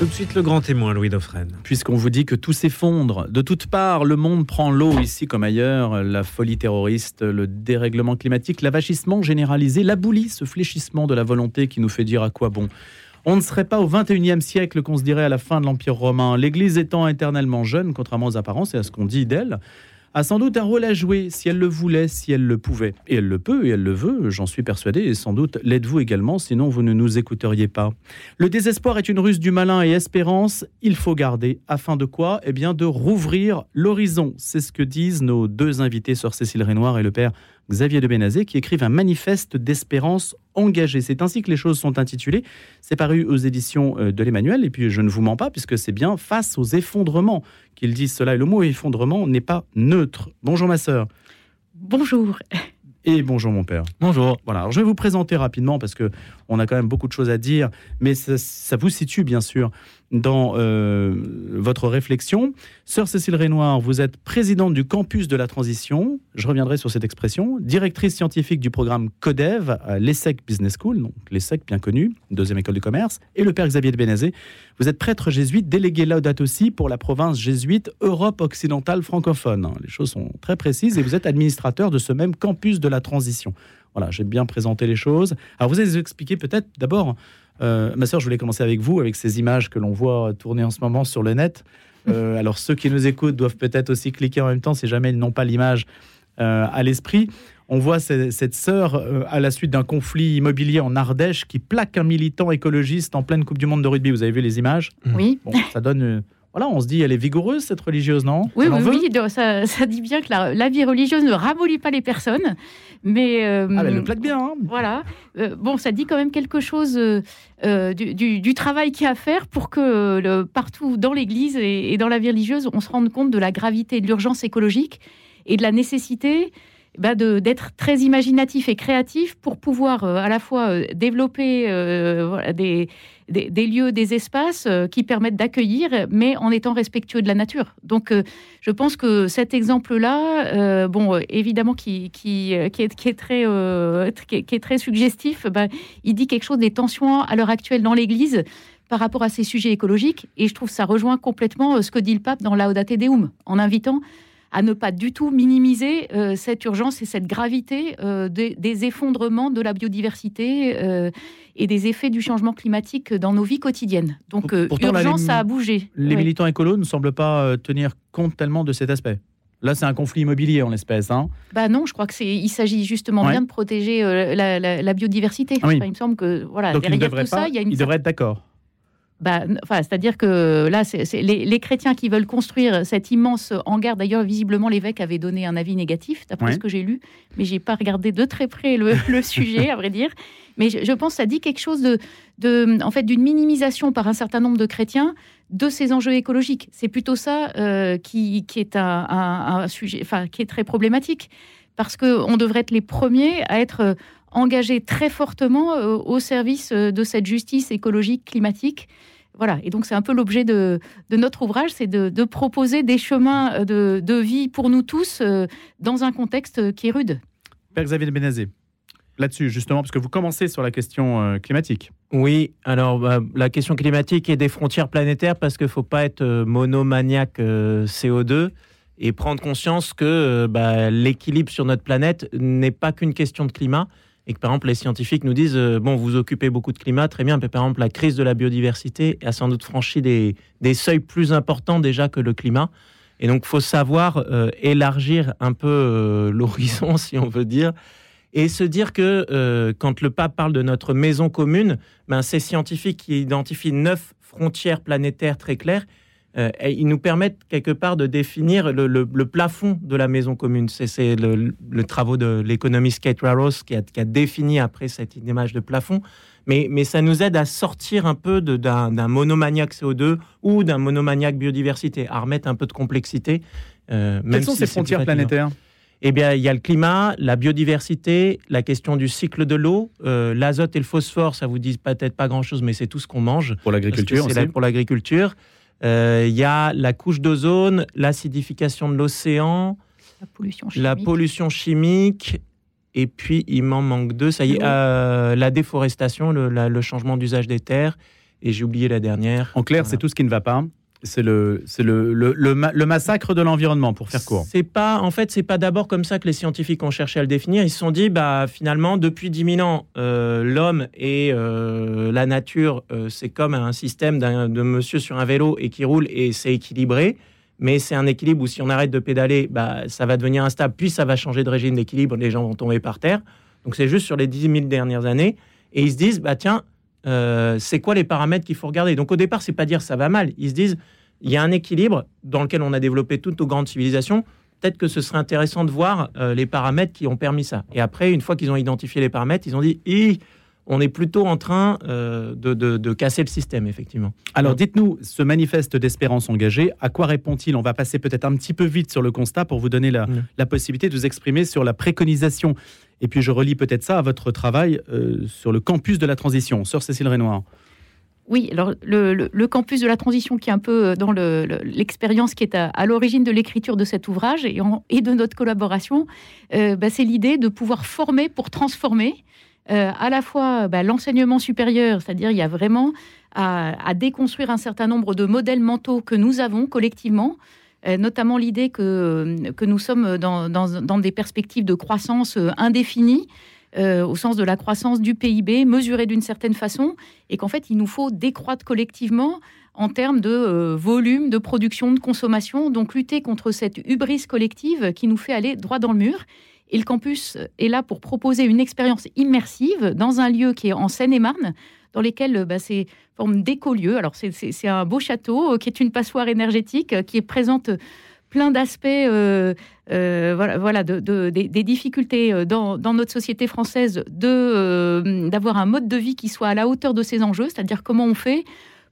Tout de suite le grand témoin, Louis Dauphren. Puisqu'on vous dit que tout s'effondre, de toutes parts, le monde prend l'eau ici comme ailleurs, la folie terroriste, le dérèglement climatique, l'avachissement généralisé, la boulie, ce fléchissement de la volonté qui nous fait dire à quoi bon. On ne serait pas au 21e siècle qu'on se dirait à la fin de l'Empire romain, l'Église étant éternellement jeune, contrairement aux apparences et à ce qu'on dit d'elle a sans doute un rôle à jouer si elle le voulait, si elle le pouvait. Et elle le peut et elle le veut, j'en suis persuadé, et sans doute l'êtes-vous également, sinon vous ne nous écouteriez pas. Le désespoir est une ruse du malin et espérance, il faut garder, afin de quoi? Eh bien de rouvrir l'horizon. C'est ce que disent nos deux invités, Sœur Cécile Renoir et le Père Xavier de Bénazé, qui écrivent un manifeste d'espérance engagée. C'est ainsi que les choses sont intitulées. C'est paru aux éditions euh, de l'Emmanuel, et puis je ne vous mens pas, puisque c'est bien face aux effondrements qu'ils disent cela. Et le mot effondrement n'est pas neutre. Bonjour ma sœur. Bonjour. Et bonjour mon père. Bonjour. Voilà, alors je vais vous présenter rapidement parce que on a quand même beaucoup de choses à dire, mais ça, vous situe bien sûr dans euh, votre réflexion. Sœur Cécile Renoir, vous êtes présidente du campus de la transition, je reviendrai sur cette expression, directrice scientifique du programme CODEV à l'ESSEC Business School, donc l'ESSEC bien connu, deuxième école de commerce, et le père Xavier de Bénazé. Vous êtes prêtre jésuite, délégué Laudato aussi pour la province jésuite Europe occidentale francophone. Les choses sont très précises et vous êtes administrateur de ce même campus de la transition. Voilà, j'ai bien présenté les choses. Alors, vous allez expliquer peut-être d'abord, euh, ma soeur, je voulais commencer avec vous, avec ces images que l'on voit tourner en ce moment sur le net. Euh, alors, ceux qui nous écoutent doivent peut-être aussi cliquer en même temps si jamais ils n'ont pas l'image euh, à l'esprit. On voit cette, sœur à la suite d'un conflit immobilier en Ardèche qui plaque un militant écologiste en pleine Coupe du Monde de rugby. Vous avez vu les images? Oui. ça donne voilà, on se dit, elle est vigoureuse, cette religieuse, non Oui, oui, ça, dit bien que la, vie religieuse ne ramollit pas les personnes. Mais, euh, ah, elle le plaque bien. Hein. voilà. Euh, bon, ça dit quand même quelque chose euh, du, travail qu'il y a à faire pour que partout dans l'Église et, dans la vie religieuse, on se rende compte de la gravité de l'urgence écologique et de la nécessité bah, d'être très imaginatif et créatif pour pouvoir à la fois développer des des, lieux, des espaces euh, qui permettent d'accueillir, mais en étant respectueux de la nature. Donc, euh, je pense que cet exemple-là, euh, bon, évidemment, qui, qui, qui, est, très, qui, est, très suggestif, bah, il dit quelque chose des tensions à l'heure actuelle dans l'Église par rapport à ces sujets écologiques. Et je trouve que ça rejoint complètement ce que dit le pape dans Laudate Deum, en invitant à ne pas du tout minimiser cette urgence et cette gravité des, des, effondrements de la biodiversité et des effets du changement climatique dans nos vies quotidiennes. Donc, euh, urgence à bouger. Les militants écolos ne semblent pas euh, tenir compte tellement de cet aspect. Là, c'est un conflit immobilier en l'espèce. Hein. Bah non, je crois que c'est. Il s'agit justement bien de protéger euh, la, biodiversité. Ah il me semble que voilà. Donc derrière tout ça, il y a une. devrait être d'accord. Bah, c'est-à-dire que là, c'est les, chrétiens qui veulent construire cet immense hangar. D'ailleurs, visiblement, l'évêque avait donné un avis négatif, d'après ce que j'ai lu, mais j'ai pas regardé de très près le, sujet, à vrai dire. Mais je, pense que ça dit quelque chose de, en fait, d'une minimisation par un certain nombre de chrétiens de ces enjeux écologiques. C'est plutôt ça euh, qui, est un, sujet, enfin, qui est très problématique, parce qu'on devrait être les premiers à être engagés très fortement euh, au service euh, de cette justice écologique climatique. Voilà, et donc c'est un peu l'objet de, notre ouvrage, c'est de, proposer des chemins de, vie pour nous tous euh, dans un contexte qui est rude. Père Xavier Benazé, là-dessus justement, parce que vous commencez sur la question climatique. Oui, alors bah, la question climatique et des frontières planétaires, parce qu'il ne faut pas être monomaniaque CO2 et prendre conscience que bah, l'équilibre sur notre planète n'est pas qu'une question de climat, et que par exemple les scientifiques nous disent euh, bon vous occupez beaucoup de climat très bien mais par exemple la crise de la biodiversité a sans doute franchi des, seuils plus importants déjà que le climat. Et donc faut savoir euh, élargir un peu euh, l'horizon si on veut dire et se dire que quand le pape parle de notre maison commune ben ces scientifiques qui identifient neuf frontières planétaires très claires euh, ils nous permettent quelque part de définir le, plafond de la maison commune. C'est le, le, travaux de l'économiste Kate Raros qui a, défini après cette image de plafond. Mais, mais ça nous aide à sortir un peu d'un monomaniaque CO2 ou d'un monomaniaque biodiversité, à remettre un peu de complexité. Euh, Quelles sont ces frontières planétaires eh bien, il y a le climat, la biodiversité, la question du cycle de l'eau, euh, l'azote et le phosphore, ça vous dit peut-être pas grand-chose, mais c'est tout ce qu'on mange. Pour l'agriculture, c'est pour l'agriculture. Euh, il y a la couche d'ozone, l'acidification de l'océan, la pollution chimique. et puis il m'en manque deux, ça y est, euh, la déforestation, le, changement d'usage des terres, Et j'ai oublié la dernière. En clair, c'est tout ce qui ne va pas. C'est le, le, le, le, massacre de l'environnement, pour faire court. C'est pas, en fait, c'est pas d'abord comme ça que les scientifiques ont cherché à le définir. Ils se sont dit, bah, finalement, depuis 10 000 ans, euh, l'homme et euh, la nature, euh, c'est comme un système de monsieur sur un vélo et qui roule et c'est équilibré. Mais c'est un équilibre où si on arrête de pédaler, bah, ça va devenir instable, puis ça va changer de régime d'équilibre, les gens vont tomber par terre. Donc c'est juste sur les 10 000 dernières années. Et ils se disent, bah tiens, euh, c'est quoi les paramètres qu'il faut regarder? Donc au départ, c'est pas dire ça va mal. Ils se disent, il y a un équilibre dans lequel on a développé toutes nos grandes civilisations. Peut-être que ce serait intéressant de voir euh, les paramètres qui ont permis ça. Et après, une fois qu'ils ont identifié les paramètres, ils ont dit, on est plutôt en train euh, de, casser le système, effectivement. Alors, dites-nous, ce manifeste d'espérance engagée, à quoi répond-il? On va passer peut-être un petit peu vite sur le constat pour vous donner la, la, possibilité de vous exprimer sur la préconisation et puis je relis peut-être ça à votre travail euh, sur le campus de la transition, sœur Cécile Renoir. Oui, alors le, campus de la transition qui est un peu euh, dans l'expérience qui est à, l'origine de l'écriture de cet ouvrage et, de notre collaboration, euh, bah, c'est l'idée de pouvoir former pour transformer à la fois bah, l'enseignement supérieur, c'est-à-dire il y a vraiment à, déconstruire un certain nombre de modèles mentaux que nous avons collectivement, notamment l'idée que, euh, nous sommes dans, des perspectives de croissance euh, indéfinies. au sens de la croissance du PIB, mesurée d'une certaine façon, et qu'en fait, il nous faut décroître collectivement en termes de volume, de production, de consommation, donc lutter contre cette hubris collective qui nous fait aller droit dans le mur. Et le campus est là pour proposer une expérience immersive dans un lieu qui est en Seine-et-Marne, dans lesquels bah, c'est forme d'écolieu. Alors c'est un beau château euh, qui est une passoire énergétique euh, qui présente plein d'aspects, euh, voilà, voilà de, des, difficultés dans, dans, notre société française de d'avoir un mode de vie qui soit à la hauteur de ces enjeux, c'est-à-dire comment on fait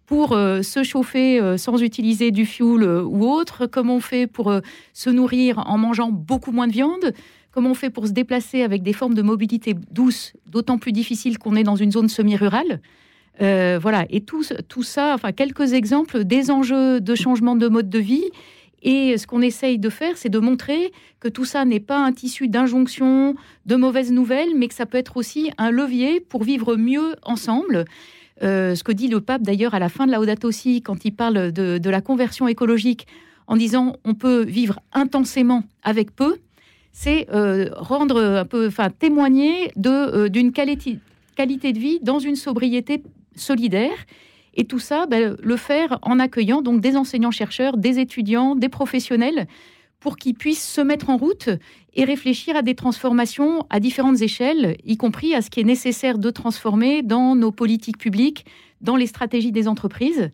pour se chauffer sans utiliser du fioul ou autre, comment on fait pour se nourrir en mangeant beaucoup moins de viande, comment on fait pour se déplacer avec des formes de mobilité douce, d'autant plus difficile qu'on est dans une zone semi-rurale. Euh, voilà, et tout, ça, enfin quelques exemples des enjeux de changement de mode de vie. Et ce qu'on essaye de faire, c'est de montrer que tout ça n'est pas un tissu d'injonctions, de mauvaises nouvelles, mais que ça peut être aussi un levier pour vivre mieux ensemble. Euh, ce que dit le pape d'ailleurs à la fin de la Laudato aussi, quand il parle de, de la conversion écologique, en disant on peut vivre intensément avec peu, c'est euh, rendre un peu, enfin témoigner de euh, d'une qualité qualité de vie dans une sobriété solidaire. Et tout ça, ben, le faire en accueillant donc des enseignants-chercheurs, des étudiants, des professionnels, pour qu'ils puissent se mettre en route et réfléchir à des transformations à différentes échelles, y compris à ce qui est nécessaire de transformer dans nos politiques publiques, dans les stratégies des entreprises.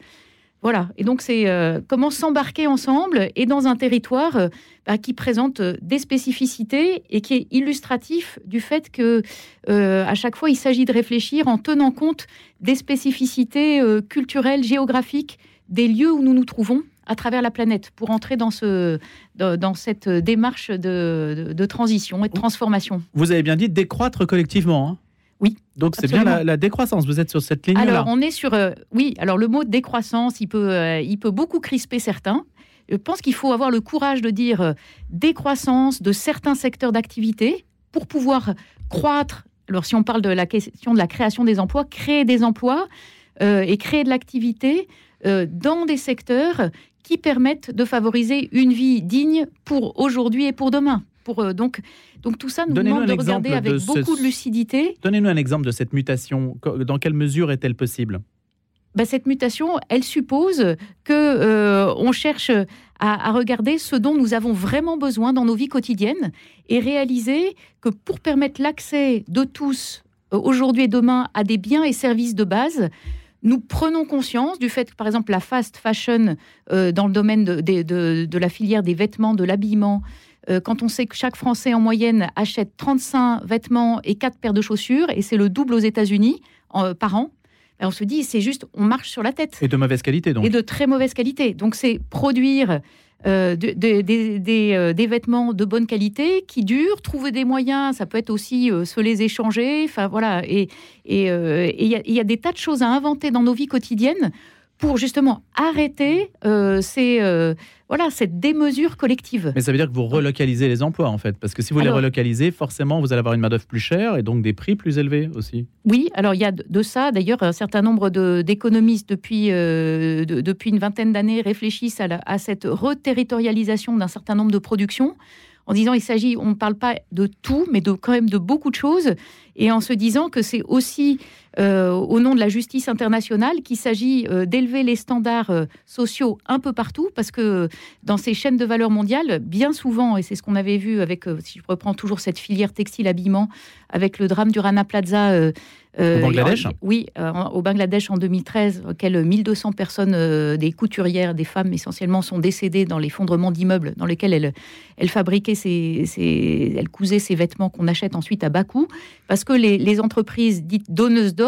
Voilà, et donc c'est euh, comment s'embarquer ensemble et dans un territoire euh, bah, qui présente euh, des spécificités et qui est illustratif du fait que à chaque fois il s'agit de réfléchir en tenant compte des spécificités culturelles, géographiques des lieux où nous nous trouvons à travers la planète pour entrer dans, ce, dans cette démarche de, de transition et de transformation. Vous avez bien dit décroître collectivement. Hein oui. Donc c'est bien la, décroissance. Vous êtes sur cette ligne-là. Alors on est sur euh, oui. Alors le mot décroissance, il peut euh, il peut beaucoup crisper certains. Je pense qu'il faut avoir le courage de dire euh, décroissance de certains secteurs d'activité pour pouvoir croître. Alors si on parle de la question de la création des emplois, créer des emplois et créer de l'activité dans des secteurs qui permettent de favoriser une vie digne pour aujourd'hui et pour demain. Pour, donc, donc tout ça nous demande de regarder avec beaucoup de lucidité. Donnez-nous un exemple de cette mutation. Dans quelle mesure est-elle possible? Bah, cette mutation, elle suppose que euh, on cherche à, regarder ce dont nous avons vraiment besoin dans nos vies quotidiennes et réaliser que pour permettre l'accès de tous euh, aujourd'hui et demain à des biens et services de base, nous prenons conscience du fait que, par exemple, la fast fashion euh, dans le domaine de, de, la filière des vêtements, de l'habillement, euh, quand on sait que chaque Français en moyenne achète 35 vêtements et 4 paires de chaussures, et c'est le double aux États-Unis par an, ben, on se dit c'est juste, on marche sur la tête. Et de mauvaise qualité donc. Et de très mauvaise qualité. Donc c'est produire euh, euh, des, vêtements de bonne qualité qui durent, trouver des moyens, ça peut être aussi se les échanger, enfin voilà, et il y, a des tas de choses à inventer dans nos vies quotidiennes pour justement arrêter ces, voilà, cette démesure collective. Mais ça veut dire que vous relocalisez les emplois, en fait. Parce que si vous les relocalisez, forcément, vous allez avoir une main-d'œuvre plus chère et donc des prix plus élevés aussi. Oui, alors il y a de ça. D'ailleurs, un certain nombre d'économistes, depuis, euh, depuis une vingtaine d'années, réfléchissent à, à cette reterritorialisation d'un certain nombre de productions en disant il s'agit, on ne parle pas de tout, mais de, quand même de beaucoup de choses, et en se disant que c'est aussi euh, au nom de la justice internationale qu'il s'agit euh, d'élever les standards euh, sociaux un peu partout, parce que dans ces chaînes de valeur mondiales, bien souvent, et c'est ce qu'on avait vu avec, si je reprends toujours cette filière textile-habillement, avec le drame du Rana Plaza au Bangladesh Oui, au Bangladesh en 2013, auquel 1200 personnes, des couturières, des femmes essentiellement, sont décédées dans l'effondrement d'immeubles dans lesquels elles, elles fabriquaient elles cousaient ces vêtements qu'on achète ensuite à bas coût, parce que les, les entreprises dites donneuses d'ordre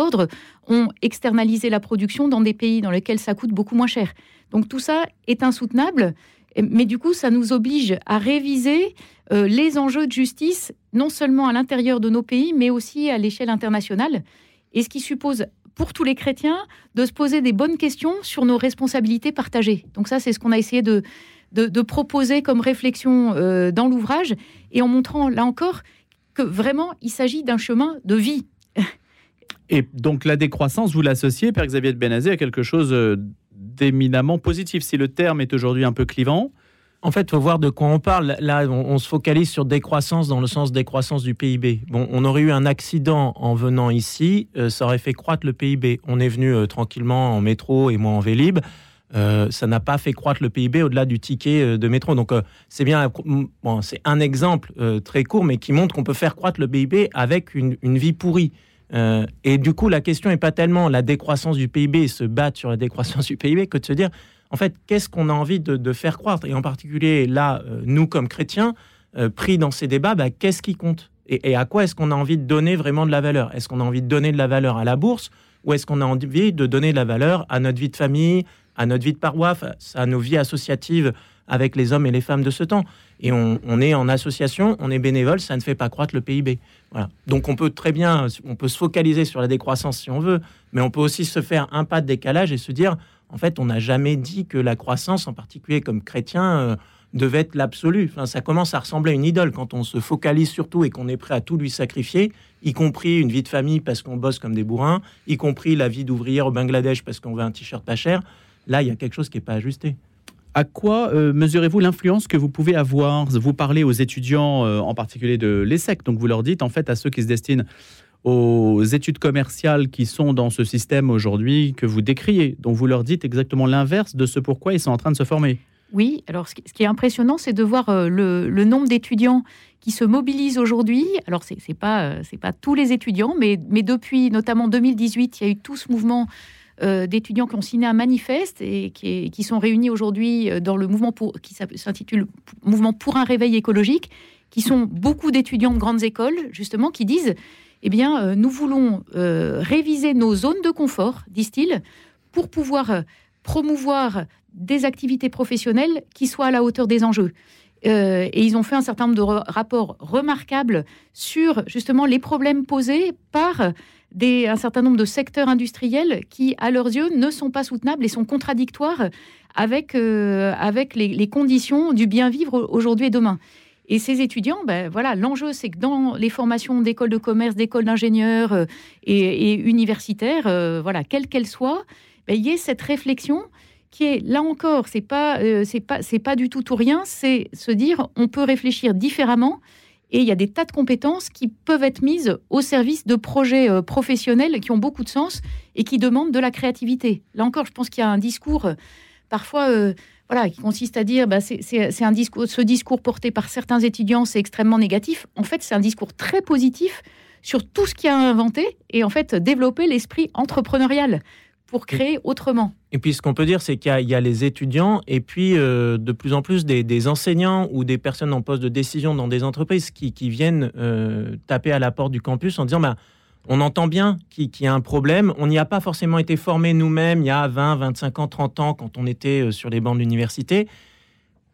ont externalisé la production dans des pays dans lesquels ça coûte beaucoup moins cher. Donc tout ça est insoutenable, mais du coup, ça nous oblige à réviser euh, les enjeux de justice, non seulement à l'intérieur de nos pays, mais aussi à l'échelle internationale. Et ce qui suppose pour tous les chrétiens de se poser des bonnes questions sur nos responsabilités partagées. Donc ça, c'est ce qu'on a essayé de, proposer comme réflexion euh, dans l'ouvrage, et en montrant, là encore, que vraiment, il s'agit d'un chemin de vie. Et donc la décroissance, vous l'associez, Père Xavier de Benazé, à quelque chose euh, d'éminemment positif. Si le terme est aujourd'hui un peu clivant, en fait, il faut voir de quoi on parle. Là, on, se focalise sur décroissance dans le sens décroissance du PIB. Bon, on aurait eu un accident en venant ici, euh, ça aurait fait croître le PIB. On est venu euh, tranquillement en métro et moi en Vélib. ça n'a pas fait croître le PIB au-delà du ticket de métro. Donc, c'est bien, bon, c'est un exemple très court, mais qui montre qu'on peut faire croître le PIB avec une vie pourrie. Euh, et du coup, la question n'est pas tellement la décroissance du PIB et se battre sur la décroissance du PIB que de se dire, en fait, qu'est-ce qu'on a envie de, faire croître? Et en particulier, là, euh, nous, comme chrétiens, euh, pris dans ces débats, bah, qu'est-ce qui compte? Et, à quoi est-ce qu'on a envie de donner vraiment de la valeur? Est-ce qu'on a envie de donner de la valeur à la bourse ou est-ce qu'on a envie de donner de la valeur à notre vie de famille, à notre vie de paroisse, à nos vies associatives avec les hommes et les femmes de ce temps? Et on, est en association, on est bénévole, ça ne fait pas croître le PIB. Voilà. Donc on peut très bien, on peut se focaliser sur la décroissance si on veut, mais on peut aussi se faire un pas de décalage et se dire, en fait, on n'a jamais dit que la croissance, en particulier comme chrétien, euh, devait être l'absolu. Enfin, ça commence à ressembler à une idole quand on se focalise sur tout et qu'on est prêt à tout lui sacrifier, y compris une vie de famille parce qu'on bosse comme des bourrins, y compris la vie d'ouvrière au Bangladesh parce qu'on veut un t-shirt pas cher. Là, il y a quelque chose qui n'est pas ajusté. À quoi euh, mesurez-vous l'influence que vous pouvez avoir? Vous parlez aux étudiants, euh, en particulier de l'ESSEC, donc vous leur dites, en fait, à ceux qui se destinent aux études commerciales qui sont dans ce système aujourd'hui que vous décriez, donc vous leur dites exactement l'inverse de ce pourquoi ils sont en train de se former. Oui, alors ce qui est impressionnant, c'est de voir euh, le, nombre d'étudiants qui se mobilisent aujourd'hui. Alors, ce n'est pas, pas tous les étudiants, mais, mais depuis notamment 2018, il y a eu tout ce mouvement euh, d'étudiants qui ont signé un manifeste et qui, sont réunis aujourd'hui euh, dans le mouvement qui s'intitule Mouvement pour un réveil écologique, qui sont beaucoup d'étudiants de grandes écoles, justement, qui disent eh bien, euh, nous voulons réviser nos zones de confort, disent-ils, pour pouvoir promouvoir des activités professionnelles qui soient à la hauteur des enjeux. Et ils ont fait un certain nombre de rapports remarquables sur justement les problèmes posés par un certain nombre de secteurs industriels qui, à leurs yeux, ne sont pas soutenables et sont contradictoires avec, euh, avec les, conditions du bien vivre aujourd'hui et demain. Et ces étudiants, ben voilà, l'enjeu, c'est que dans les formations d'écoles de commerce, d'écoles d'ingénieurs euh, et, universitaires, euh, voilà, quelles qu'elles soient, ben, il y ait cette réflexion qui est là encore, c'est pas, c'est pas, c'est pas du tout tout rien, c'est se dire, on peut réfléchir différemment et il y a des tas de compétences qui peuvent être mises au service de projets euh, professionnels qui ont beaucoup de sens et qui demandent de la créativité. Là encore, je pense qu'il y a un discours euh, parfois euh, voilà, qui consiste à dire bah, c'est un discours, ce discours porté par certains étudiants, c'est extrêmement négatif. En fait, c'est un discours très positif sur tout ce qui a inventé et en fait développer l'esprit entrepreneurial pour créer autrement. Et puis ce qu'on peut dire, c'est qu'il y, a les étudiants et puis euh, de plus en plus des, enseignants ou des personnes en poste de décision dans des entreprises qui, viennent euh, taper à la porte du campus en disant bah, on entend bien qu'il y a un problème, on n'y a pas forcément été formé nous-mêmes il y a 20, 25 ans, 30 ans quand on était euh, sur les bancs de l'université.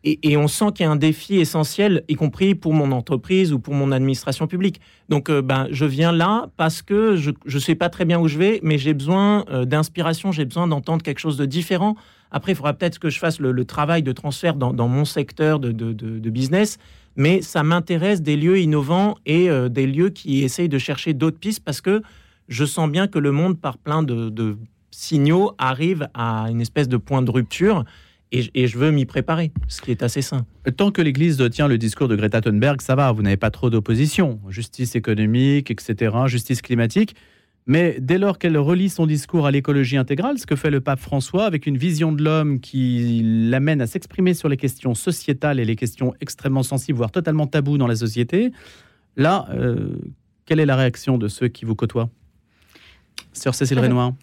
Et, on sent qu'il y a un défi essentiel, y compris pour mon entreprise ou pour mon administration publique. Donc, euh, ben, je viens là parce que je ne sais pas très bien où je vais, mais j'ai besoin euh, d'inspiration, j'ai besoin d'entendre quelque chose de différent. Après, il faudra peut-être que je fasse le, travail de transfert dans, mon secteur de, de, business, mais ça m'intéresse des lieux innovants et euh, des lieux qui essayent de chercher d'autres pistes parce que je sens bien que le monde, par plein de signaux, arrive à une espèce de point de rupture et, je veux m'y préparer, ce qui est assez sain. Tant que l'Église tient le discours de Greta Thunberg, ça va, vous n'avez pas trop d'opposition. Justice économique, etc., justice climatique. Mais dès lors qu'elle relie son discours à l'écologie intégrale, ce que fait le pape François avec une vision de l'homme qui l'amène à s'exprimer sur les questions sociétales et les questions extrêmement sensibles, voire totalement taboues dans la société, là, euh, quelle est la réaction de ceux qui vous côtoient? Sœur Cécile Renoir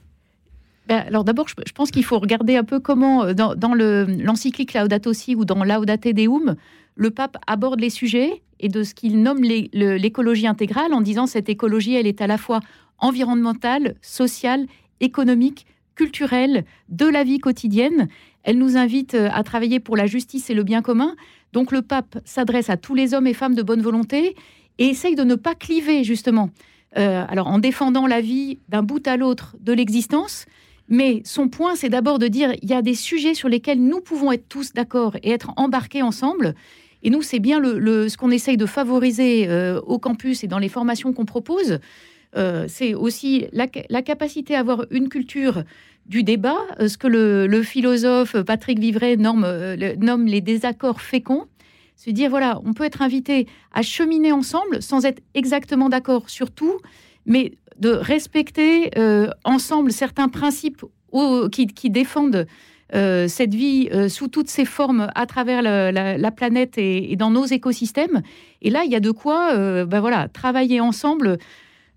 ben, alors d'abord, je, pense qu'il faut regarder un peu comment, euh, dans, l'encyclique Laudato Si ou dans Laudate Deum, le pape aborde les sujets et de ce qu'il nomme l'écologie intégrale en disant cette écologie, elle est à la fois environnementale, sociale, économique, culturelle, de la vie quotidienne. Elle nous invite euh, à travailler pour la justice et le bien commun. Donc le pape s'adresse à tous les hommes et femmes de bonne volonté et essaye de ne pas cliver justement. Euh, alors en défendant la vie d'un bout à l'autre de l'existence, mais son point, c'est d'abord de dire il y a des sujets sur lesquels nous pouvons être tous d'accord et être embarqués ensemble. Et nous, c'est bien ce qu'on essaye de favoriser euh, au campus et dans les formations qu'on propose. Euh, c'est aussi la, capacité à avoir une culture du débat, euh, ce que le, philosophe Patrick Vivray nomme, nomme les désaccords féconds. Se dire, voilà, on peut être invité à cheminer ensemble sans être exactement d'accord sur tout, mais de respecter euh, ensemble certains principes qui, défendent euh, cette vie euh, sous toutes ses formes à travers la, planète et, dans nos écosystèmes. Et là, il y a de quoi ben voilà, travailler ensemble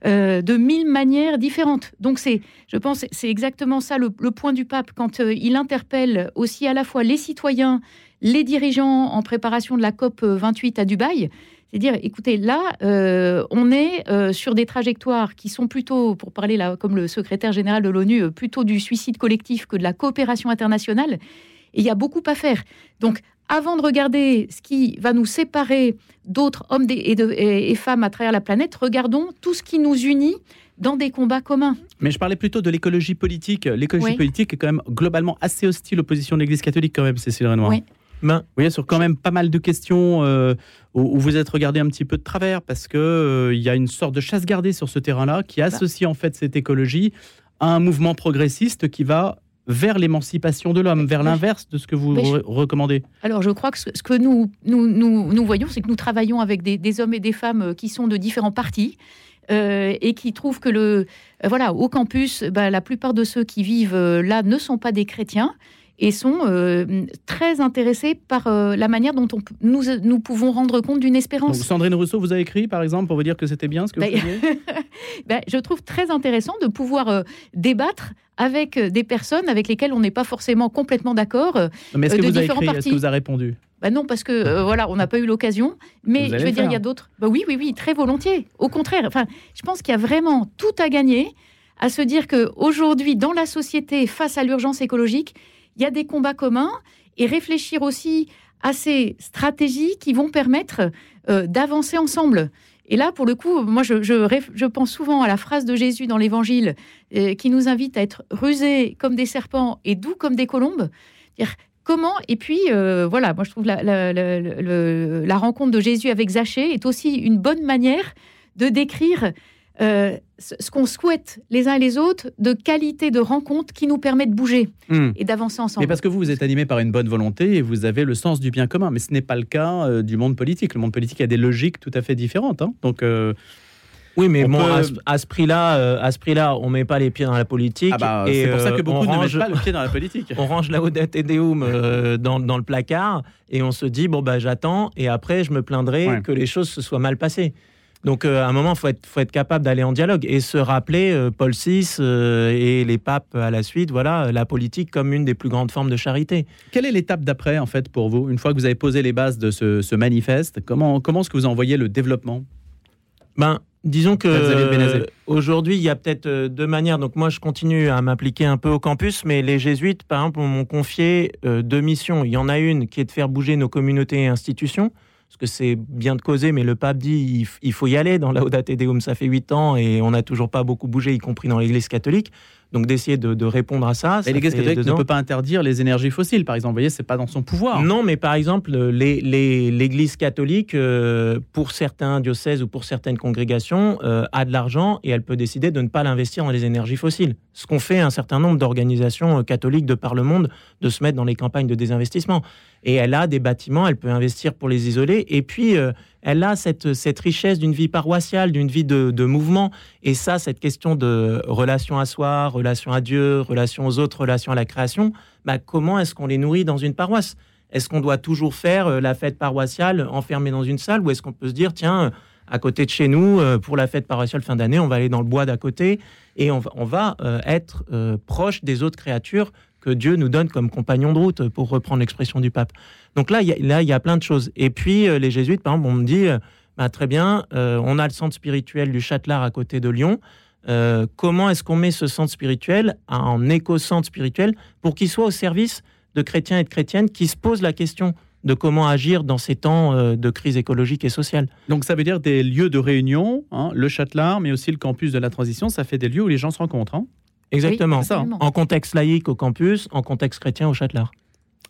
de mille manières différentes. Donc, c'est, je pense, c'est exactement ça le, le, point du pape quand il interpelle aussi à la fois les citoyens, les dirigeants en préparation de la COP 28 à Dubaï. C'est dire, écoutez, là, euh, on est euh, sur des trajectoires qui sont plutôt, pour parler là, comme le secrétaire général de l'ONU, euh, plutôt du suicide collectif que de la coopération internationale. Et il y a beaucoup à faire. Donc, avant de regarder ce qui va nous séparer d'autres hommes et, femmes à travers la planète, regardons tout ce qui nous unit dans des combats communs. Mais je parlais plutôt de l'écologie politique. L'écologie politique est quand même globalement assez hostile aux positions de l'Église catholique, quand même, Cécile Renoir. Oui. Vous voyez, sur quand même pas mal de questions euh, où, vous êtes regardé un petit peu de travers parce que euh, il y a une sorte de chasse gardée sur ce terrain-là qui bah. associe en fait cette écologie à un mouvement progressiste qui va vers l'émancipation de l'homme, vers l'inverse de ce que vous recommandez Alors, je crois que ce, que nous, nous, nous, voyons, c'est que nous travaillons avec des, hommes et des femmes euh, qui sont de différents partis. et qui trouvent que le voilà au campus, bah, la plupart de ceux qui vivent là ne sont pas des chrétiens et sont euh, très intéressés par euh, la manière dont on, nous, nous pouvons rendre compte d'une espérance. Sandrine Rousseau vous a écrit, par exemple, pour vous dire que c'était bien ce que vous faisiez? ben, Je trouve très intéressant de pouvoir euh, débattre avec des personnes avec lesquelles on n'est pas forcément complètement d'accord. Mais est-ce que vous avez écrit? Est-ce que vous a répondu? Ben non, parce que voilà, on n'a pas eu l'occasion. Mais je veux dire, il y a d'autres. Bah oui, oui, oui, très volontiers. Au contraire, enfin, je pense qu'il y a vraiment tout à gagner à se dire que aujourd'hui, dans la société, face à l'urgence écologique, il y a des combats communs et réfléchir aussi à ces stratégies qui vont permettre euh, d'avancer ensemble. Et là, pour le coup, moi, je, pense souvent à la phrase de Jésus dans l'Évangile euh, qui nous invite à être rusés comme des serpents et doux comme des colombes. Comment Et puis, euh, voilà, moi, je trouve la, la, la, rencontre de Jésus avec Zachée est aussi une bonne manière de décrire euh, ce qu'on souhaite les uns et les autres de qualité de rencontre qui nous permet de bouger hmm. et d'avancer ensemble. Mais parce que vous, vous êtes animé par une bonne volonté et vous avez le sens du bien commun. Mais ce n'est pas le cas euh, du monde politique. Le monde politique a des logiques tout à fait différentes. Hein. Donc. Euh, oui, mais bon, à, ce, prix-là, à ce prix-là, on met pas les pieds dans la politique. Ah bah, c'est pour ça que beaucoup ne mettent pas le pied dans la politique. on range la Odette et Deum dans, dans, le placard et on se dit bon bah j'attends et après je me plaindrai que les choses se soient mal passées. Donc euh, à un moment, il faut être, faut être capable d'aller en dialogue et se rappeler euh, Paul VI euh, et les papes à la suite, voilà, la politique comme une des plus grandes formes de charité. Quelle est l'étape d'après, en fait, pour vous Une fois que vous avez posé les bases de ce, manifeste, comment, comment est-ce que vous envoyez le développement? Ben, Disons que aujourd'hui, il y a peut-être euh, deux manières. Donc moi, je continue à m'impliquer un peu au campus, mais les jésuites, par exemple, m'ont confié euh, deux missions. Il y en a une qui est de faire bouger nos communautés et institutions, parce que c'est bien de causer, mais le pape dit il, faut y aller. Dans Laudate Deum, ça fait huit ans et on n'a toujours pas beaucoup bougé, y compris dans l'Église catholique. Donc d'essayer de, de répondre à ça. Et fait catholique deux ne peut pas interdire les énergies fossiles, par exemple. Vous voyez, c'est pas dans son pouvoir. Non, mais par exemple, les- les- l'Église catholique, euh, pour certains diocèses ou pour certaines congrégations, euh, a de l'argent et elle peut décider de ne pas l'investir dans les énergies fossiles. Ce qu'ont fait un certain nombre d'organisations euh, catholiques de par le monde, de se mettre dans les campagnes de désinvestissement. Et elle a des bâtiments, elle peut investir pour les isoler. Et puis, euh, elle a cette, richesse d'une vie paroissiale, d'une vie de, mouvement. Et ça, cette question de relation à soi, relation à Dieu, relation aux autres, relation à la création, bah, comment est-ce qu'on les nourrit dans une paroisse? Est-ce qu'on doit toujours faire euh, la fête paroissiale enfermée dans une salle? Ou est-ce qu'on peut se dire, tiens, à côté de chez nous, euh, pour la fête paroissiale fin d'année, on va aller dans le bois d'à côté et on va, euh, être proche des autres créatures que Dieu nous donne comme compagnons de route, pour reprendre l'expression du pape. Donc là, il y a, là, il y a plein de choses. Et puis, euh, les jésuites, par exemple, on me dit, euh, bah, très bien, euh, on a le centre spirituel du Châtelard à côté de Lyon. Euh, comment est-ce qu'on met ce centre spirituel en éco-centre spirituel pour qu'il soit au service de chrétiens et de chrétiennes qui se posent la question de comment agir dans ces temps de crise écologique et sociale? Donc ça veut dire des lieux de réunion, hein, le Châtelard, mais aussi le campus de la transition, ça fait des lieux où les gens se rencontrent. hein. Exactement. Oui. En contexte laïque au campus, en contexte chrétien au Châtelard.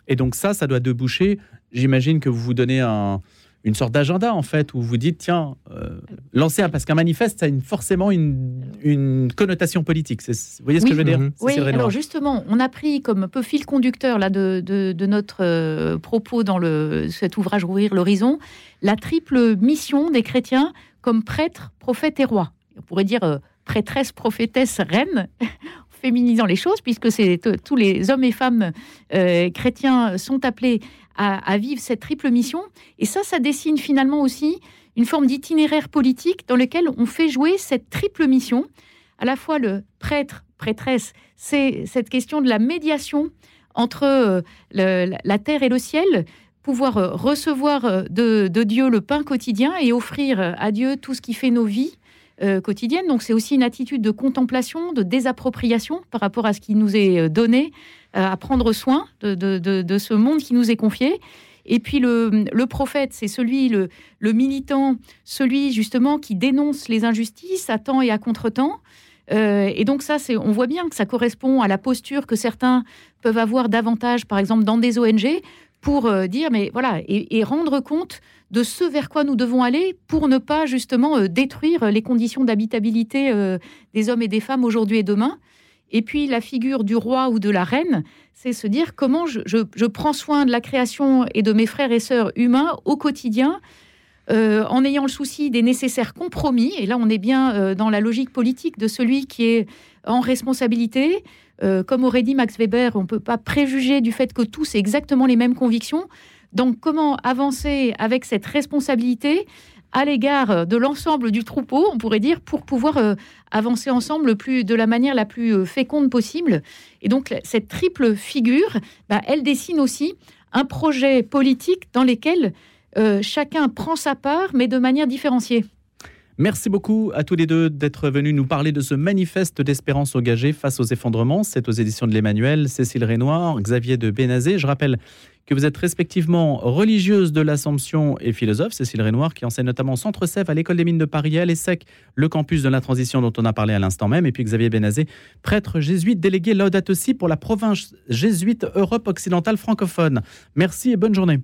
Et donc ça, ça doit déboucher. J'imagine que vous vous donnez un- une sorte d'agenda en fait, où vous dites tiens, euh, lancez un parce qu'un manifeste, ça a une- forcément une, une connotation politique. Vous voyez ce Oui. que je veux dire? Mhm. Oui, alors justement, on a pris comme un peu fil conducteur là, de, de- de notre euh, propos dans le, cet ouvrage Rouvrir l'horizon, la triple mission des chrétiens comme prêtres, prophètes et rois. On pourrait dire euh, prêtresse, prophétesse, reine, féminisant les choses, puisque t- tous les hommes et femmes euh, chrétiens sont appelés à, vivre cette triple mission. Et ça, ça dessine finalement aussi une forme d'itinéraire politique dans lequel on fait jouer cette triple mission, à la fois le prêtre, prêtresse, c'est cette question de la médiation entre euh, la- terre et le ciel, pouvoir euh, recevoir euh, de, Dieu le pain quotidien et offrir euh, à Dieu tout ce qui fait nos vies euh, quotidiennes. Donc c'est aussi une attitude de contemplation, de désappropriation par rapport à ce qui nous est euh, donné, euh, à prendre soin de, de- de- ce monde qui nous est confié. Et puis le, le prophète, c'est celui, le, le militant, celui justement qui dénonce les injustices à temps et à contre-temps. Et donc ça, on voit bien que ça correspond à la posture que certains peuvent avoir davantage, par exemple, dans des ONG, pour euh, dire, mais voilà, et, rendre compte de ce vers quoi nous devons aller pour ne pas justement euh, détruire les conditions d'habitabilité euh, des hommes et des femmes aujourd'hui et demain. Et puis la figure du roi ou de la reine, c'est se dire comment je, prends soin de la création et de mes frères et sœurs humains au quotidien, en ayant le souci des nécessaires compromis. Et là, on est bien dans la logique politique de celui qui est en responsabilité. Euh, comme aurait dit Max Weber, on ne peut pas préjuger du fait que tous aient exactement les mêmes convictions. Donc, comment avancer avec cette responsabilité à l'égard de l'ensemble du troupeau, on pourrait dire, pour pouvoir euh, avancer ensemble le plus, de la manière la plus euh, féconde possible? Et donc, cette triple figure, bah, elle dessine aussi un projet politique dans lequel chacun prend sa part, mais de manière différenciée. Merci beaucoup à tous les deux d'être venus nous parler de ce manifeste d'espérance engagée face aux effondrements. C'est aux éditions de l'Emmanuel, Cécile Renoir, Xavier de Bénazé. Je rappelle que vous êtes respectivement religieuse de l'Assomption et philosophe, Cécile Renoir, qui enseigne notamment au Centre CEF à l'École des Mines de Paris à l'ESSEC, le campus de la transition dont on a parlé à l'instant même, et puis Xavier Bénazé, prêtre jésuite délégué Laudato Si pour la province jésuite Europe occidentale francophone. Merci et bonne journée.